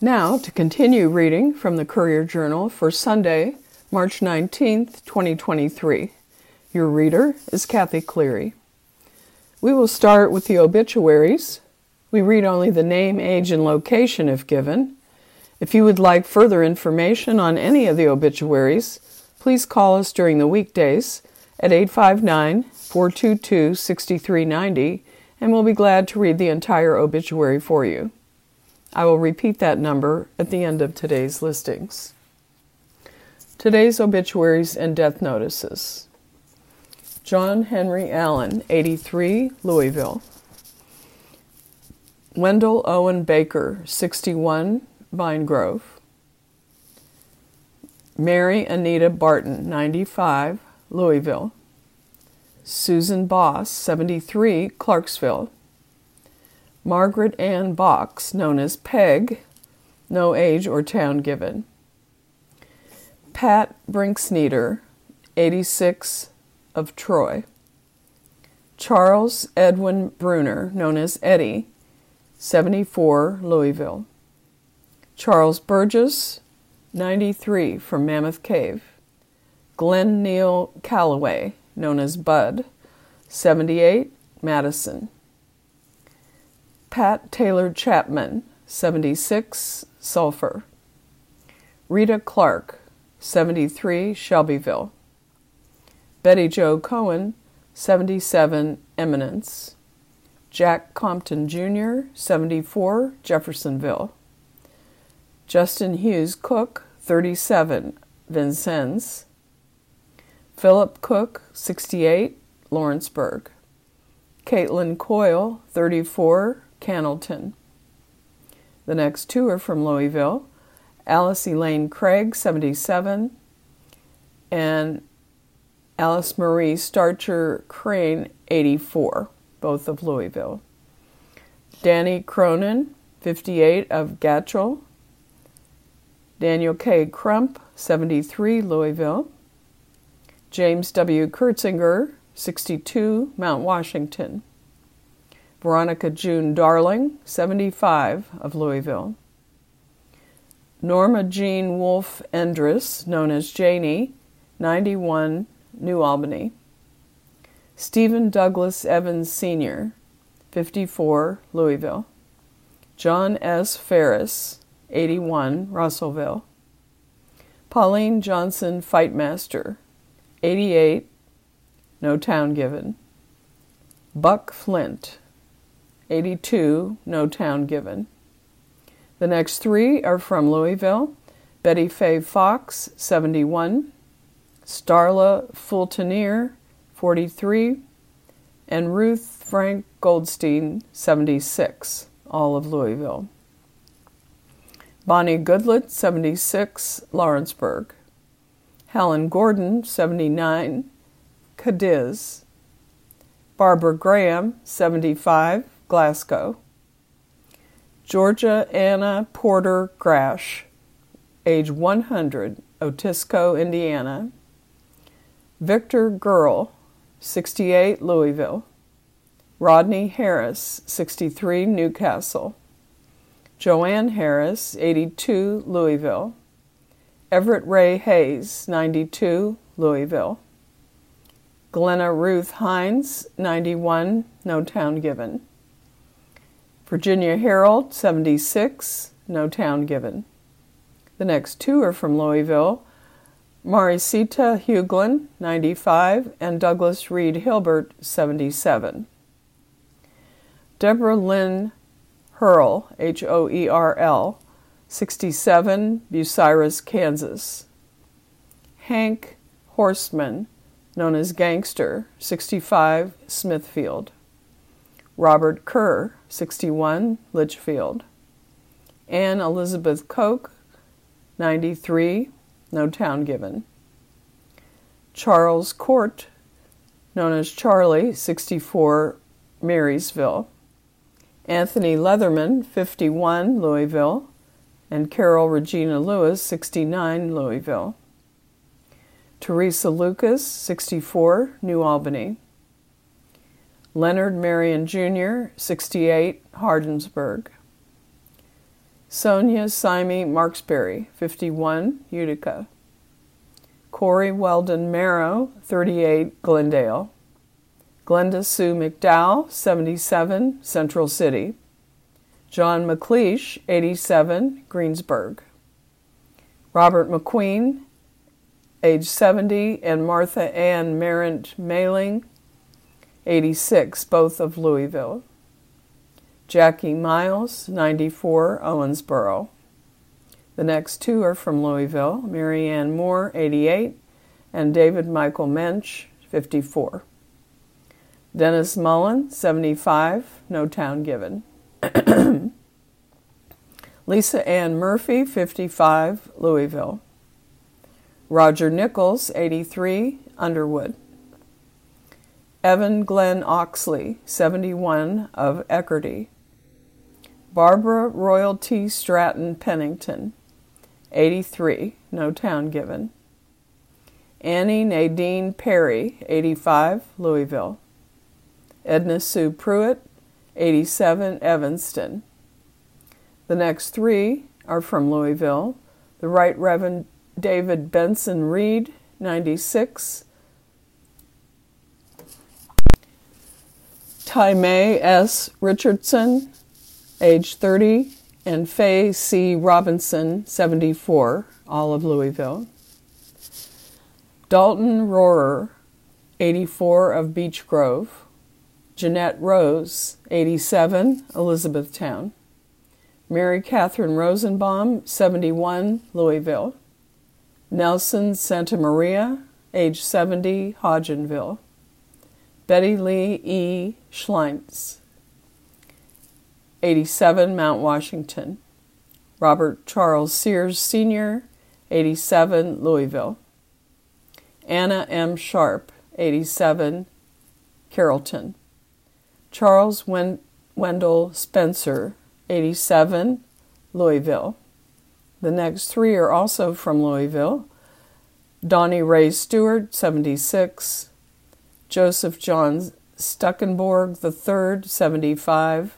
Now, to continue reading from the Courier Journal for Sunday, March 19th, 2023. Your reader is Kathy Cleary. We will start with the obituaries. We read only the name, age, and location if given. If you would like further information on any of the obituaries, please call us during the weekdays at 859 422 6390 and we'll be glad to read the entire obituary for you. I will repeat that number at the end of today's listings. Today's obituaries and death notices John Henry Allen, 83, Louisville. Wendell Owen Baker, 61, Vine Grove. Mary Anita Barton, 95, Louisville. Susan Boss, 73, Clarksville. Margaret Ann Box, known as Peg, no age or town given. Pat Brinksneeder, 86, of Troy. Charles Edwin Bruner, known as Eddie, 74, Louisville. Charles Burgess, 93, from Mammoth Cave. Glenn Neal Calloway, known as Bud, 78, Madison. Pat Taylor Chapman, 76, Sulphur. Rita Clark, 73, Shelbyville. Betty Jo Cohen, 77, Eminence. Jack Compton Jr., 74, Jeffersonville. Justin Hughes Cook, 37, Vincennes. Philip Cook, 68, Lawrenceburg. Caitlin Coyle, 34, Cannelton. The next two are from Louisville. Alice Elaine Craig, 77, and Alice Marie Starcher Crane, 84 both of Louisville. Danny Cronin, 58 of Gatchel. Daniel K. Crump, 73, Louisville. James W. Kurtzinger, 62, Mount Washington. Veronica June Darling, 75, of Louisville. Norma Jean Wolfe Endress, known as Janie, 91, New Albany. Stephen Douglas Evans Sr., 54, Louisville. John S. Ferris, 81, Russellville. Pauline Johnson Fightmaster, 88, no town given. Buck Flint, 82, no town given. The next three are from Louisville Betty Faye Fox, 71, Starla Fultonier, 43, and Ruth Frank Goldstein, 76, all of Louisville. Bonnie Goodlett, 76, Lawrenceburg. Helen Gordon, 79, Cadiz. Barbara Graham, 75, Glasgow. Georgia Anna Porter Grash, age 100, Otisco, Indiana. Victor Girl, 68 Louisville. Rodney Harris, 63 Newcastle. Joanne Harris, 82 Louisville. Everett Ray Hayes, 92 Louisville. Glenna Ruth Hines, 91, no town given. Virginia Herald, 76, no town given. The next two are from Louisville Marisita Huglin, 95, and Douglas Reed Hilbert, 77. Deborah Lynn Hurl, H O E R L, 67, Bucyrus, Kansas. Hank Horseman, known as Gangster, 65, Smithfield. Robert Kerr, 61, Litchfield. Anne Elizabeth Koch, 93, no town given. Charles Court, known as Charlie, 64, Marysville. Anthony Leatherman, 51, Louisville. And Carol Regina Lewis, 69, Louisville. Teresa Lucas, 64, New Albany. Leonard Marion Jr., 68, Hardinsburg. Sonia Simy Marksberry, 51, Utica. Corey Weldon Marrow, 38, Glendale. Glenda Sue McDowell, 77, Central City. John McLeish, 87, Greensburg. Robert McQueen, age 70, and Martha Ann Merritt Mailing, 86, both of Louisville. Jackie Miles, 94, Owensboro. The next two are from Louisville Mary Ann Moore, 88, and David Michael Mensch, 54. Dennis Mullen, 75, no town given. Lisa Ann Murphy, 55, Louisville. Roger Nichols, 83, Underwood. Evan Glenn Oxley, 71, of Eckerty. Barbara Royal T. Stratton Pennington, 83, no town given. Annie Nadine Perry, 85, Louisville. Edna Sue Pruitt, 87, Evanston. The next three are from Louisville. The Right Reverend David Benson Reed, 96. Ty S. Richardson, age 30, and Faye C. Robinson, 74, all of Louisville. Dalton Rohrer, 84, of Beech Grove. Jeanette Rose, 87, Elizabethtown. Mary Catherine Rosenbaum, 71, Louisville. Nelson Santa Maria, age 70, Hodgenville. Betty Lee E. Schleintz, 87, Mount Washington. Robert Charles Sears Sr., 87, Louisville. Anna M. Sharp, 87, Carrollton. Charles Wen- Wendell Spencer, 87, Louisville. The next three are also from Louisville. Donnie Ray Stewart, 76. Joseph John Stuckenborg III, 75.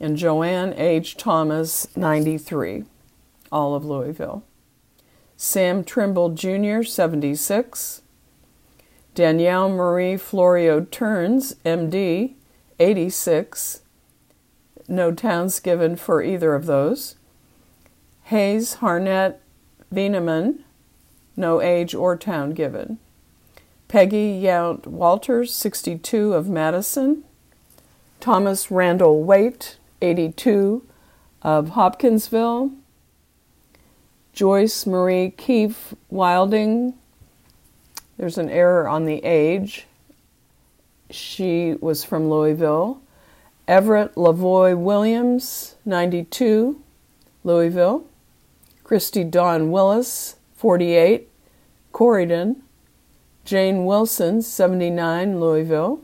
And Joanne H. Thomas, 93. All of Louisville. Sam Trimble Jr., 76. Danielle Marie Florio Turns, MD, 86. No towns given for either of those. Hayes Harnett Veneman, no age or town given. Peggy Yount Walters, 62 of Madison. Thomas Randall Waite, 82 of Hopkinsville. Joyce Marie Keefe Wilding, there's an error on the age. She was from Louisville. Everett Lavoy Williams, 92, Louisville. Christy Dawn Willis, 48, Corydon. Jane Wilson, 79, Louisville.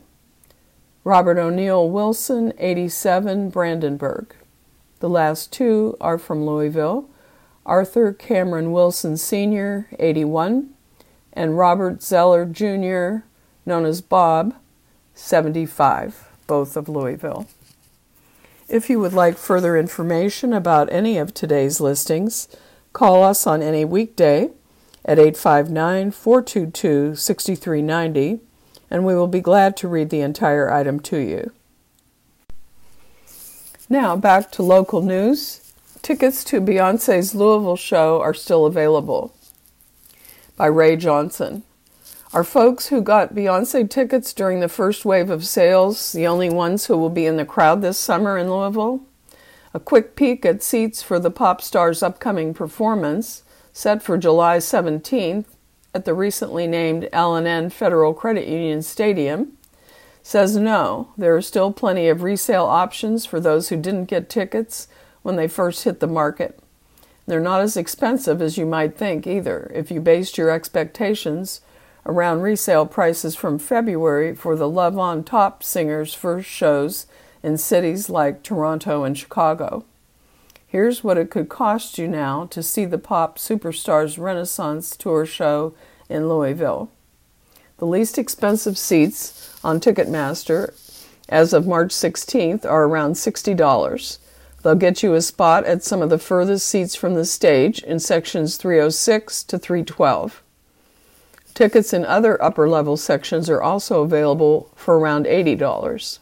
Robert O'Neill Wilson, 87, Brandenburg. The last two are from Louisville. Arthur Cameron Wilson Sr., 81, and Robert Zeller Jr., known as Bob, 75, both of Louisville. If you would like further information about any of today's listings, call us on any weekday at 859 422 6390 and we will be glad to read the entire item to you. Now, back to local news. Tickets to Beyonce's Louisville show are still available. By Ray Johnson. Are folks who got Beyonce tickets during the first wave of sales the only ones who will be in the crowd this summer in Louisville? A quick peek at seats for the pop star's upcoming performance, set for July 17th at the recently named L&N Federal Credit Union Stadium, says no, there are still plenty of resale options for those who didn't get tickets when they first hit the market. They're not as expensive as you might think either if you based your expectations around resale prices from February for the Love on Top singers' first shows in cities like Toronto and Chicago. Here's what it could cost you now to see the pop superstars Renaissance Tour show in Louisville. The least expensive seats on Ticketmaster as of March 16th are around $60. They'll get you a spot at some of the furthest seats from the stage in sections 306 to 312. Tickets in other upper level sections are also available for around $80.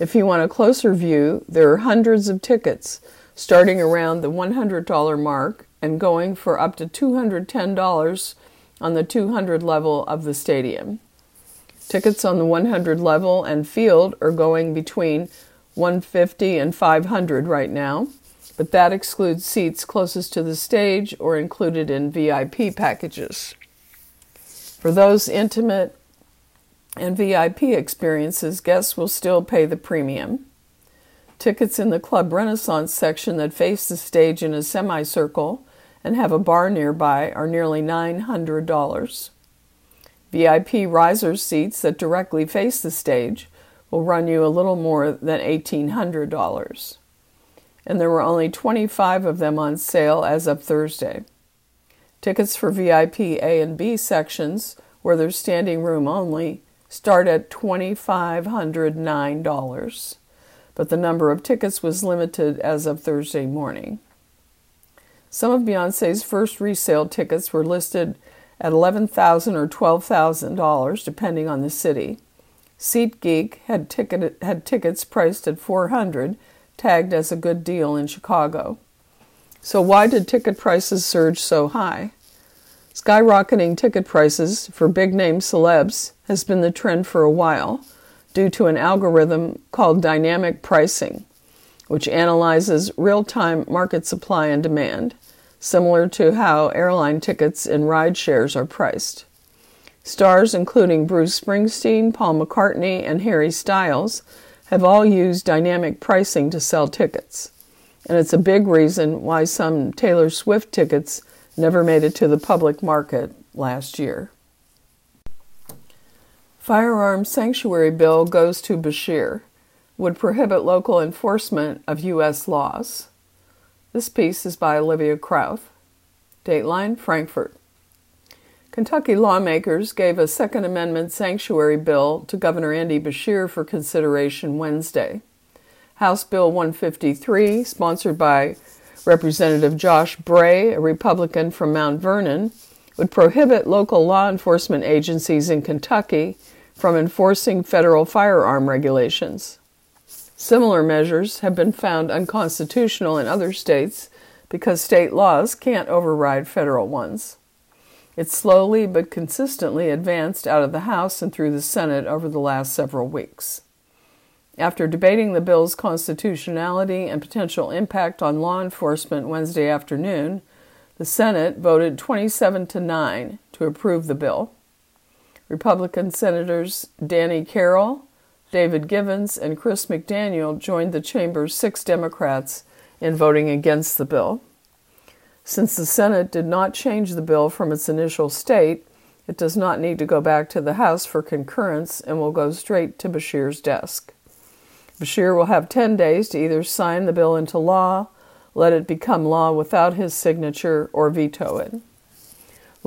If you want a closer view, there are hundreds of tickets starting around the $100 mark and going for up to $210 on the 200 level of the stadium. Tickets on the 100 level and field are going between 150 and 500 right now, but that excludes seats closest to the stage or included in VIP packages. For those intimate and VIP experiences, guests will still pay the premium. Tickets in the Club Renaissance section that face the stage in a semicircle and have a bar nearby are nearly $900. VIP riser seats that directly face the stage will run you a little more than $1,800. And there were only 25 of them on sale as of Thursday. Tickets for VIP A and B sections, where there's standing room only, start at $2,509 but the number of tickets was limited as of Thursday morning. Some of Beyonce's first resale tickets were listed at 11,000 or $12,000 depending on the city. SeatGeek had, ticket, had tickets priced at 400, tagged as a good deal in Chicago. So why did ticket prices surge so high? Skyrocketing ticket prices for big name celebs has been the trend for a while due to an algorithm called dynamic pricing, which analyzes real time market supply and demand, similar to how airline tickets and ride shares are priced. Stars including Bruce Springsteen, Paul McCartney, and Harry Styles have all used dynamic pricing to sell tickets. And it's a big reason why some Taylor Swift tickets never made it to the public market last year. Firearms Sanctuary Bill goes to Beshear, would prohibit local enforcement of U.S. laws. This piece is by Olivia Krauth. Dateline, Frankfort. Kentucky lawmakers gave a Second Amendment sanctuary bill to Governor Andy Beshear for consideration Wednesday. House Bill 153, sponsored by Representative Josh Bray, a Republican from Mount Vernon, would prohibit local law enforcement agencies in Kentucky from enforcing federal firearm regulations. Similar measures have been found unconstitutional in other states because state laws can't override federal ones. It slowly but consistently advanced out of the House and through the Senate over the last several weeks. After debating the bill's constitutionality and potential impact on law enforcement Wednesday afternoon, the Senate voted 27 to 9 to approve the bill. Republican Senators Danny Carroll, David Givens, and Chris McDaniel joined the chamber's six Democrats in voting against the bill. Since the Senate did not change the bill from its initial state, it does not need to go back to the House for concurrence and will go straight to Beshear's desk. Beshear will have 10 days to either sign the bill into law, let it become law without his signature, or veto it.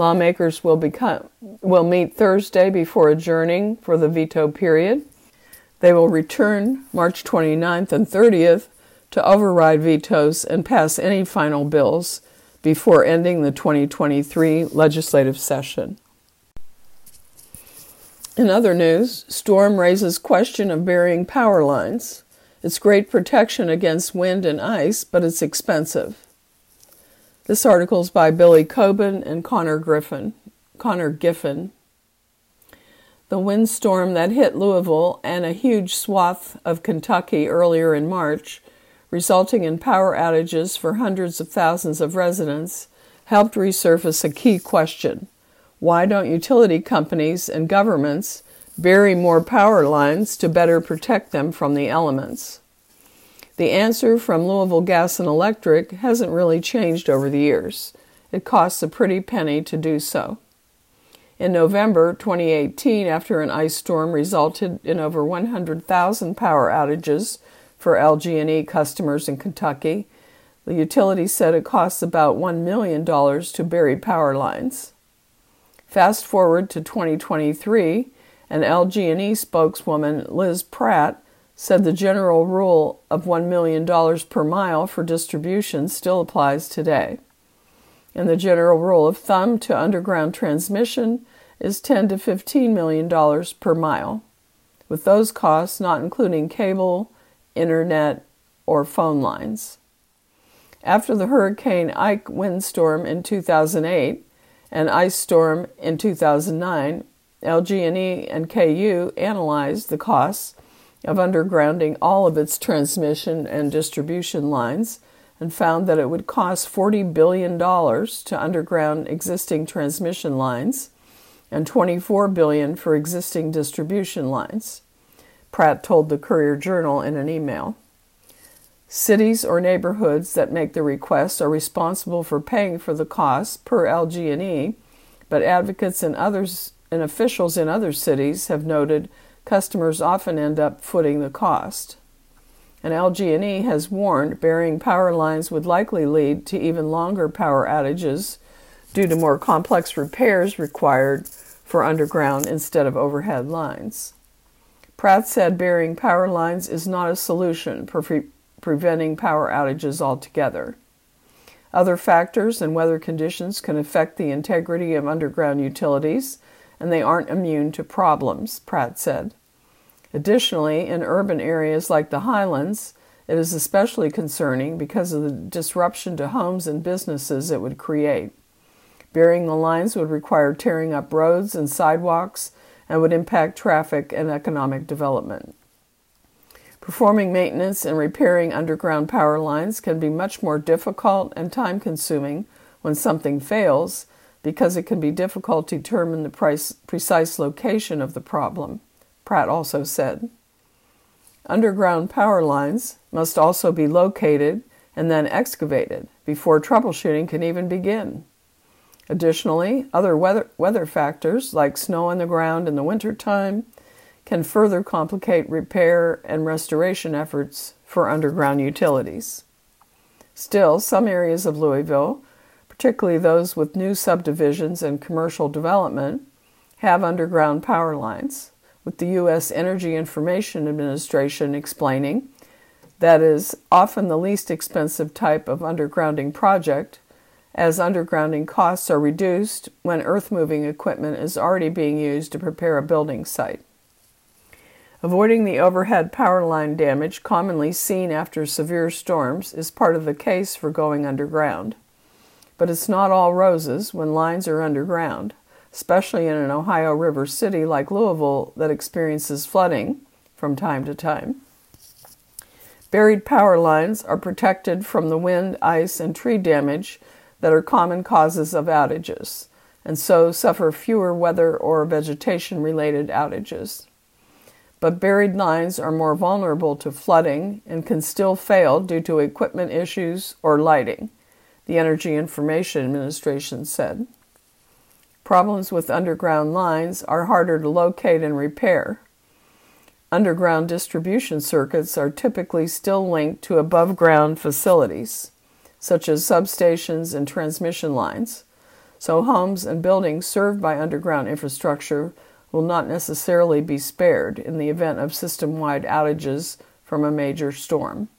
Lawmakers will, become, will meet Thursday before adjourning for the veto period. They will return March 29th and 30th to override vetoes and pass any final bills before ending the 2023 legislative session. In other news, storm raises question of burying power lines. It's great protection against wind and ice, but it's expensive. This article is by Billy Kobin and Connor Griffin. Connor Giffin. The windstorm that hit Louisville and a huge swath of Kentucky earlier in March, resulting in power outages for hundreds of thousands of residents, helped resurface a key question. Why don't utility companies and governments bury more power lines to better protect them from the elements? The answer from Louisville Gas and Electric hasn't really changed over the years. It costs a pretty penny to do so. In November 2018, after an ice storm resulted in over 100,000 power outages for LG&E customers in Kentucky, the utility said it costs about $1 million to bury power lines. Fast forward to 2023, and LG&E spokeswoman Liz Pratt said the general rule of $1 million per mile for distribution still applies today. And the general rule of thumb to underground transmission is 10 to 15 million dollars per mile, with those costs not including cable, internet, or phone lines. After the Hurricane Ike windstorm in 2008 and ice storm in 2009, LG&E and KU analyzed the costs of undergrounding all of its transmission and distribution lines and found that it would cost $40 billion to underground existing transmission lines and 24 billion for existing distribution lines. Pratt told the Courier Journal in an email. Cities or neighborhoods that make the request are responsible for paying for the costs per LG&E, but advocates and others and officials in other cities have noted customers often end up footing the cost. And LG&E has warned burying power lines would likely lead to even longer power outages due to more complex repairs required for underground instead of overhead lines. Pratt said burying power lines is not a solution for pre- preventing power outages altogether. Other factors and weather conditions can affect the integrity of underground utilities, and they aren't immune to problems, Pratt said. Additionally, in urban areas like the Highlands, it is especially concerning because of the disruption to homes and businesses it would create. Burying the lines would require tearing up roads and sidewalks and would impact traffic and economic development. Performing maintenance and repairing underground power lines can be much more difficult and time consuming when something fails because it can be difficult to determine the price, precise location of the problem, Pratt also said. Underground power lines must also be located and then excavated before troubleshooting can even begin. Additionally, other weather, weather factors like snow on the ground in the wintertime can further complicate repair and restoration efforts for underground utilities. Still, some areas of Louisville, particularly those with new subdivisions and commercial development, have underground power lines, with the U.S. Energy Information Administration explaining that is often the least expensive type of undergrounding project as undergrounding costs are reduced when earth moving equipment is already being used to prepare a building site. Avoiding the overhead power line damage commonly seen after severe storms is part of the case for going underground. But it's not all roses when lines are underground, especially in an Ohio River city like Louisville that experiences flooding from time to time. Buried power lines are protected from the wind, ice, and tree damage that are common causes of outages, and so suffer fewer weather or vegetation related outages. But buried lines are more vulnerable to flooding and can still fail due to equipment issues or lighting, the Energy Information Administration said. Problems with underground lines are harder to locate and repair. Underground distribution circuits are typically still linked to above ground facilities such as substations and transmission lines. So, homes and buildings served by underground infrastructure will not necessarily be spared in the event of system wide outages from a major storm.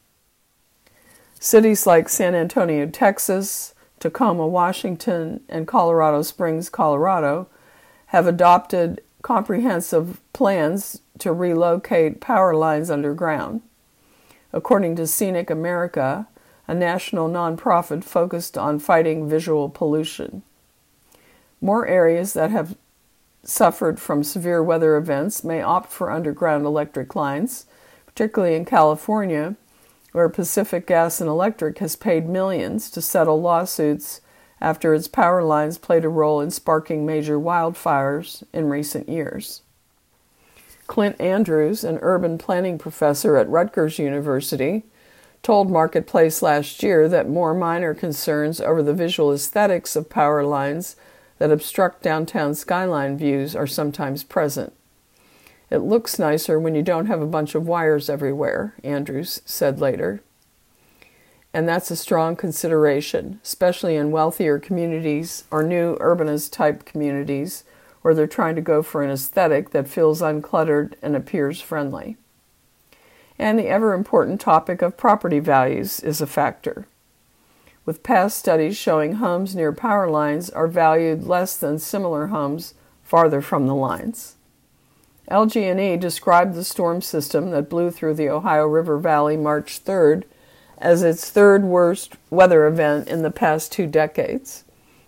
Cities like San Antonio, Texas, Tacoma, Washington, and Colorado Springs, Colorado have adopted comprehensive plans to relocate power lines underground. According to Scenic America, a national nonprofit focused on fighting visual pollution. More areas that have suffered from severe weather events may opt for underground electric lines, particularly in California, where Pacific Gas and Electric has paid millions to settle lawsuits after its power lines played a role in sparking major wildfires in recent years. Clint Andrews, an urban planning professor at Rutgers University, told Marketplace last year that more minor concerns over the visual aesthetics of power lines that obstruct downtown skyline views are sometimes present. It looks nicer when you don't have a bunch of wires everywhere, Andrews said later. And that's a strong consideration, especially in wealthier communities or new urbanist type communities where they're trying to go for an aesthetic that feels uncluttered and appears friendly. And the ever important topic of property values is a factor. With past studies showing homes near power lines are valued less than similar homes farther from the lines. LG&E described the storm system that blew through the Ohio River Valley March 3rd as its third worst weather event in the past two decades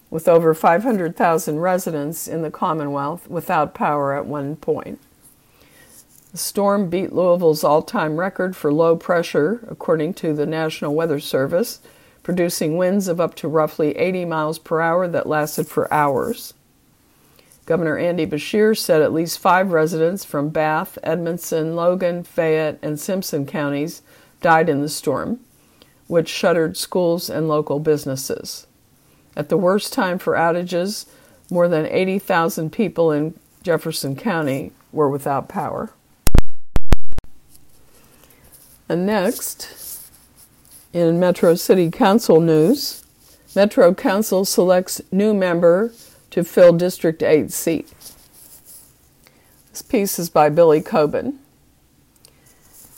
with over 500,000 residents in the Commonwealth without power at one point. The storm beat Louisville's all time record for low pressure, according to the National Weather Service, producing winds of up to roughly 80 miles per hour that lasted for hours. Governor Andy Beshear said at least five residents from Bath, Edmonson, Logan, Fayette, and Simpson counties died in the storm, which shuttered schools and local businesses. At the worst time for outages, more than 80,000 people in Jefferson County were without power. And next, in Metro City Council news, Metro Council selects new member to fill District 8 seat. This piece is by Billy Kobin.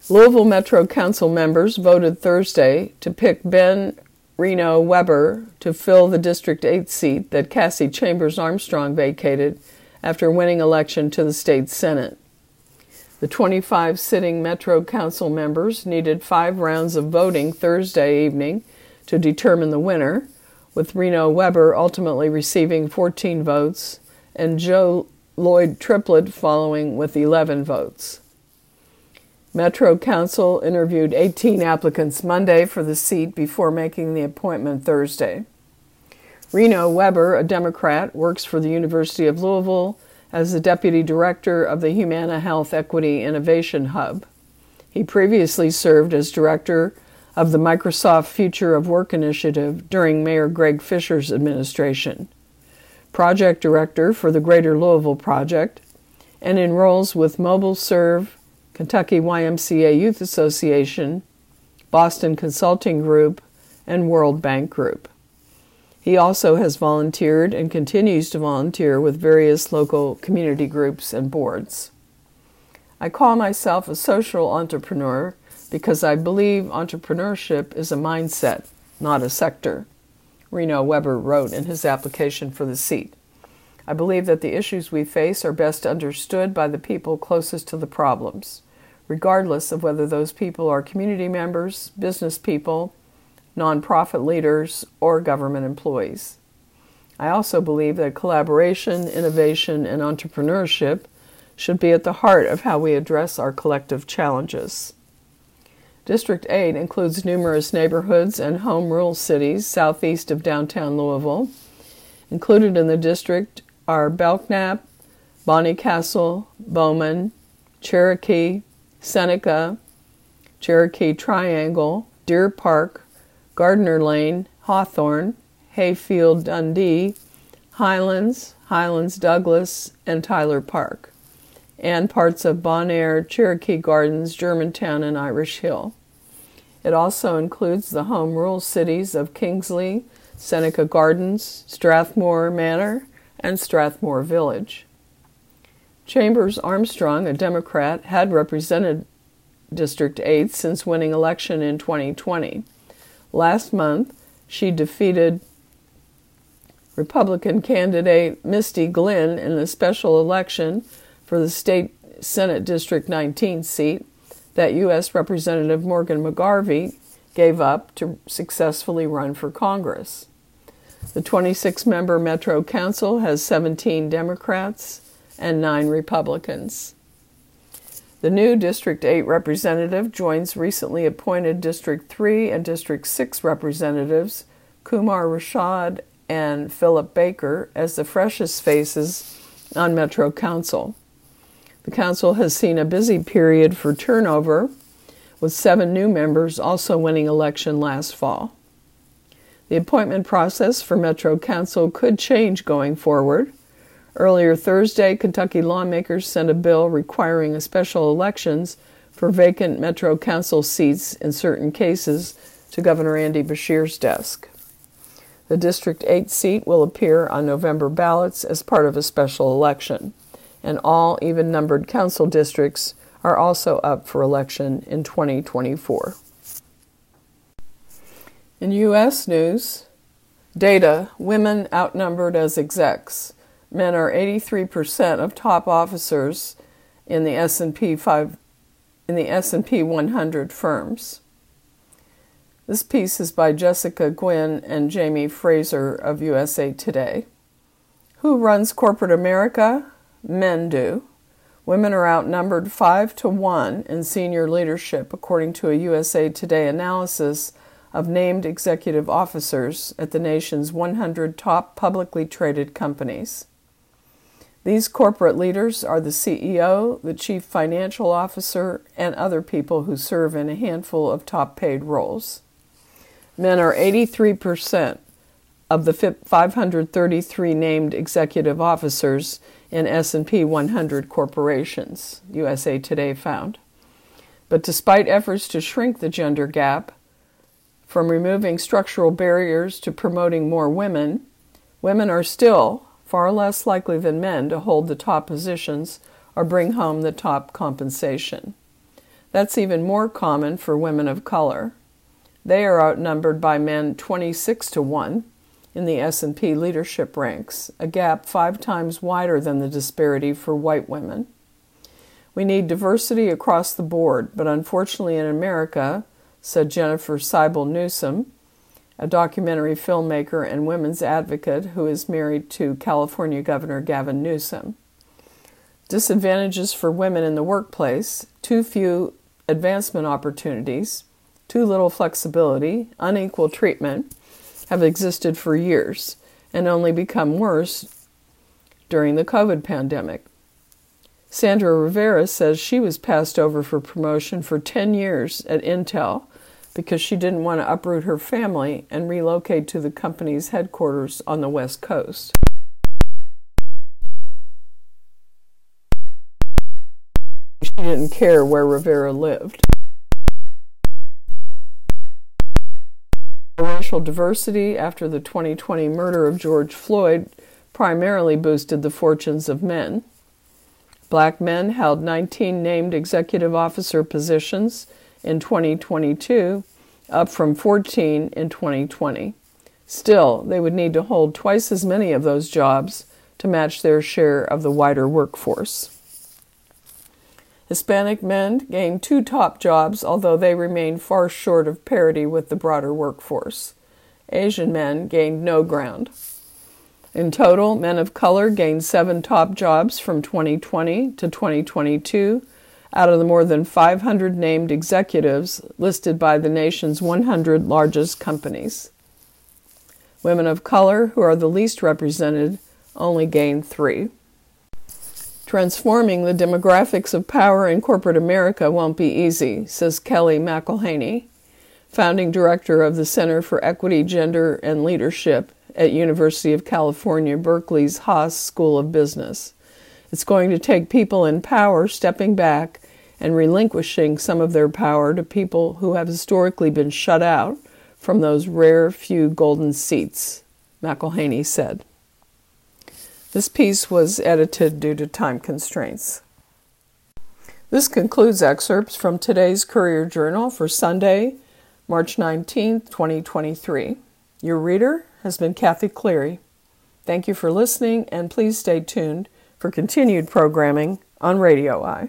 Louisville Metro Council members voted Thursday to pick Ben Reno Weber to fill the District 8 seat that Cassie Chambers Armstrong vacated after winning election to the state Senate. The 25 sitting Metro Council members needed five rounds of voting Thursday evening to determine the winner, with Reno Weber ultimately receiving 14 votes and Joe Lloyd Triplett following with 11 votes. Metro Council interviewed 18 applicants Monday for the seat before making the appointment Thursday. Reno Weber, a Democrat, works for the University of Louisville as the deputy director of the Humana Health Equity Innovation Hub. He previously served as director of the Microsoft Future of Work initiative during Mayor Greg Fisher's administration, project director for the Greater Louisville Project, and enrolls with Mobile Serve Kentucky YMCA Youth Association, Boston Consulting Group, and World Bank Group. He also has volunteered and continues to volunteer with various local community groups and boards. I call myself a social entrepreneur because I believe entrepreneurship is a mindset, not a sector, Reno Weber wrote in his application for the seat. I believe that the issues we face are best understood by the people closest to the problems regardless of whether those people are community members, business people, nonprofit leaders, or government employees. I also believe that collaboration, innovation, and entrepreneurship should be at the heart of how we address our collective challenges. District 8 includes numerous neighborhoods and home rule cities southeast of downtown Louisville. Included in the district are Belknap, Bonnycastle, Bowman, Cherokee, Seneca, Cherokee Triangle, Deer Park, Gardiner Lane, Hawthorne, Hayfield Dundee, Highlands, Highlands Douglass, and Tyler Park, and parts of Bon Air, Cherokee Gardens, Germantown, and Irish Hill. It also includes the home rule cities of Kingsley, Seneca Gardens, Strathmoor Manor, and Strathmoor Village. Chambers Armstrong, a Democrat, had represented District 8 since winning election in 2020. Last month, she defeated Republican candidate Misty Glin in the special election for the state Senate District 19 seat that U.S. Representative Morgan McGarvey gave up to successfully run for Congress. The 26 member Metro Council has 17 Democrats and nine Republicans. The new District 8 representative joins recently appointed District 3 and District 6 representatives, Kumar Rashad and Philip Baker, as the freshest faces on Metro Council. The Council has seen a busy period for turnover, with seven new members also winning election last fall. The appointment process for Metro Council could change going forward. Earlier Thursday, Kentucky lawmakers sent a bill requiring special elections for vacant Metro Council seats in certain cases to Governor Andy Beshear's desk. The District 8 seat will appear on November ballots as part of a special election, and all even numbered council districts are also up for election in 2024. In U.S. news, data women outnumbered as execs. Men are 83% of top officers in the S&P 5 in the S&P 100 firms. This piece is by Jessica Guynn and Jayme Fraser of USA Today. Who runs corporate America? Men do. Women are outnumbered 5 to 1 in senior leadership according to a USA Today analysis of named executive officers at the nation's 100 top publicly traded companies. These corporate leaders are the CEO, the chief financial officer, and other people who serve in a handful of top paid roles. Men are 83% of the 533 named executive officers in S&P 100 corporations, USA Today found. But despite efforts to shrink the gender gap, from removing structural barriers to promoting more women, women are still far less likely than men to hold the top positions or bring home the top compensation. That's even more common for women of color. They are outnumbered by men 26 to 1 in the S&P leadership ranks, a gap 5 times wider than the disparity for white women. We need diversity across the board, but unfortunately in America, said Jennifer Siebel Newsom, a documentary filmmaker and women's advocate who is married to California Governor Gavin Newsom. Disadvantages for women in the workplace too few advancement opportunities, too little flexibility, unequal treatment have existed for years and only become worse during the COVID pandemic. Sandra Rivera says she was passed over for promotion for 10 years at Intel because she didn't want to uproot her family and relocate to the company's headquarters on the West Coast. She didn't care where Rivera lived. Racial diversity after the 2020 murder of George Floyd primarily boosted the fortunes of men. Black men held 19 named executive officer positions in 2022, up from 14 in 2020. Still, they would need to hold twice as many of those jobs to match their share of the wider workforce. Hispanic men gained two top jobs, although they remain far short of parity with the broader workforce. Asian men gained no ground. In total, men of color gained seven top jobs from 2020 to 2022, out of the more than 500 named executives listed by the nation's 100 largest companies. Women of color, who are the least represented, only gained three. Transforming the demographics of power in corporate America won't be easy, says Kellie McElhaney, founding director of the Center for Equity, Gender, and Leadership at University of California, Berkeley's Haas School of Business. It's going to take people in power stepping back and relinquishing some of their power to people who have historically been shut out from those rare few golden seats, McElhaney said. This piece was edited due to time constraints. This concludes excerpts from today's Courier Journal for Sunday, March 19, 2023. Your reader has been Kathy Cleary. Thank you for listening, and please stay tuned for continued programming on Radio Eye.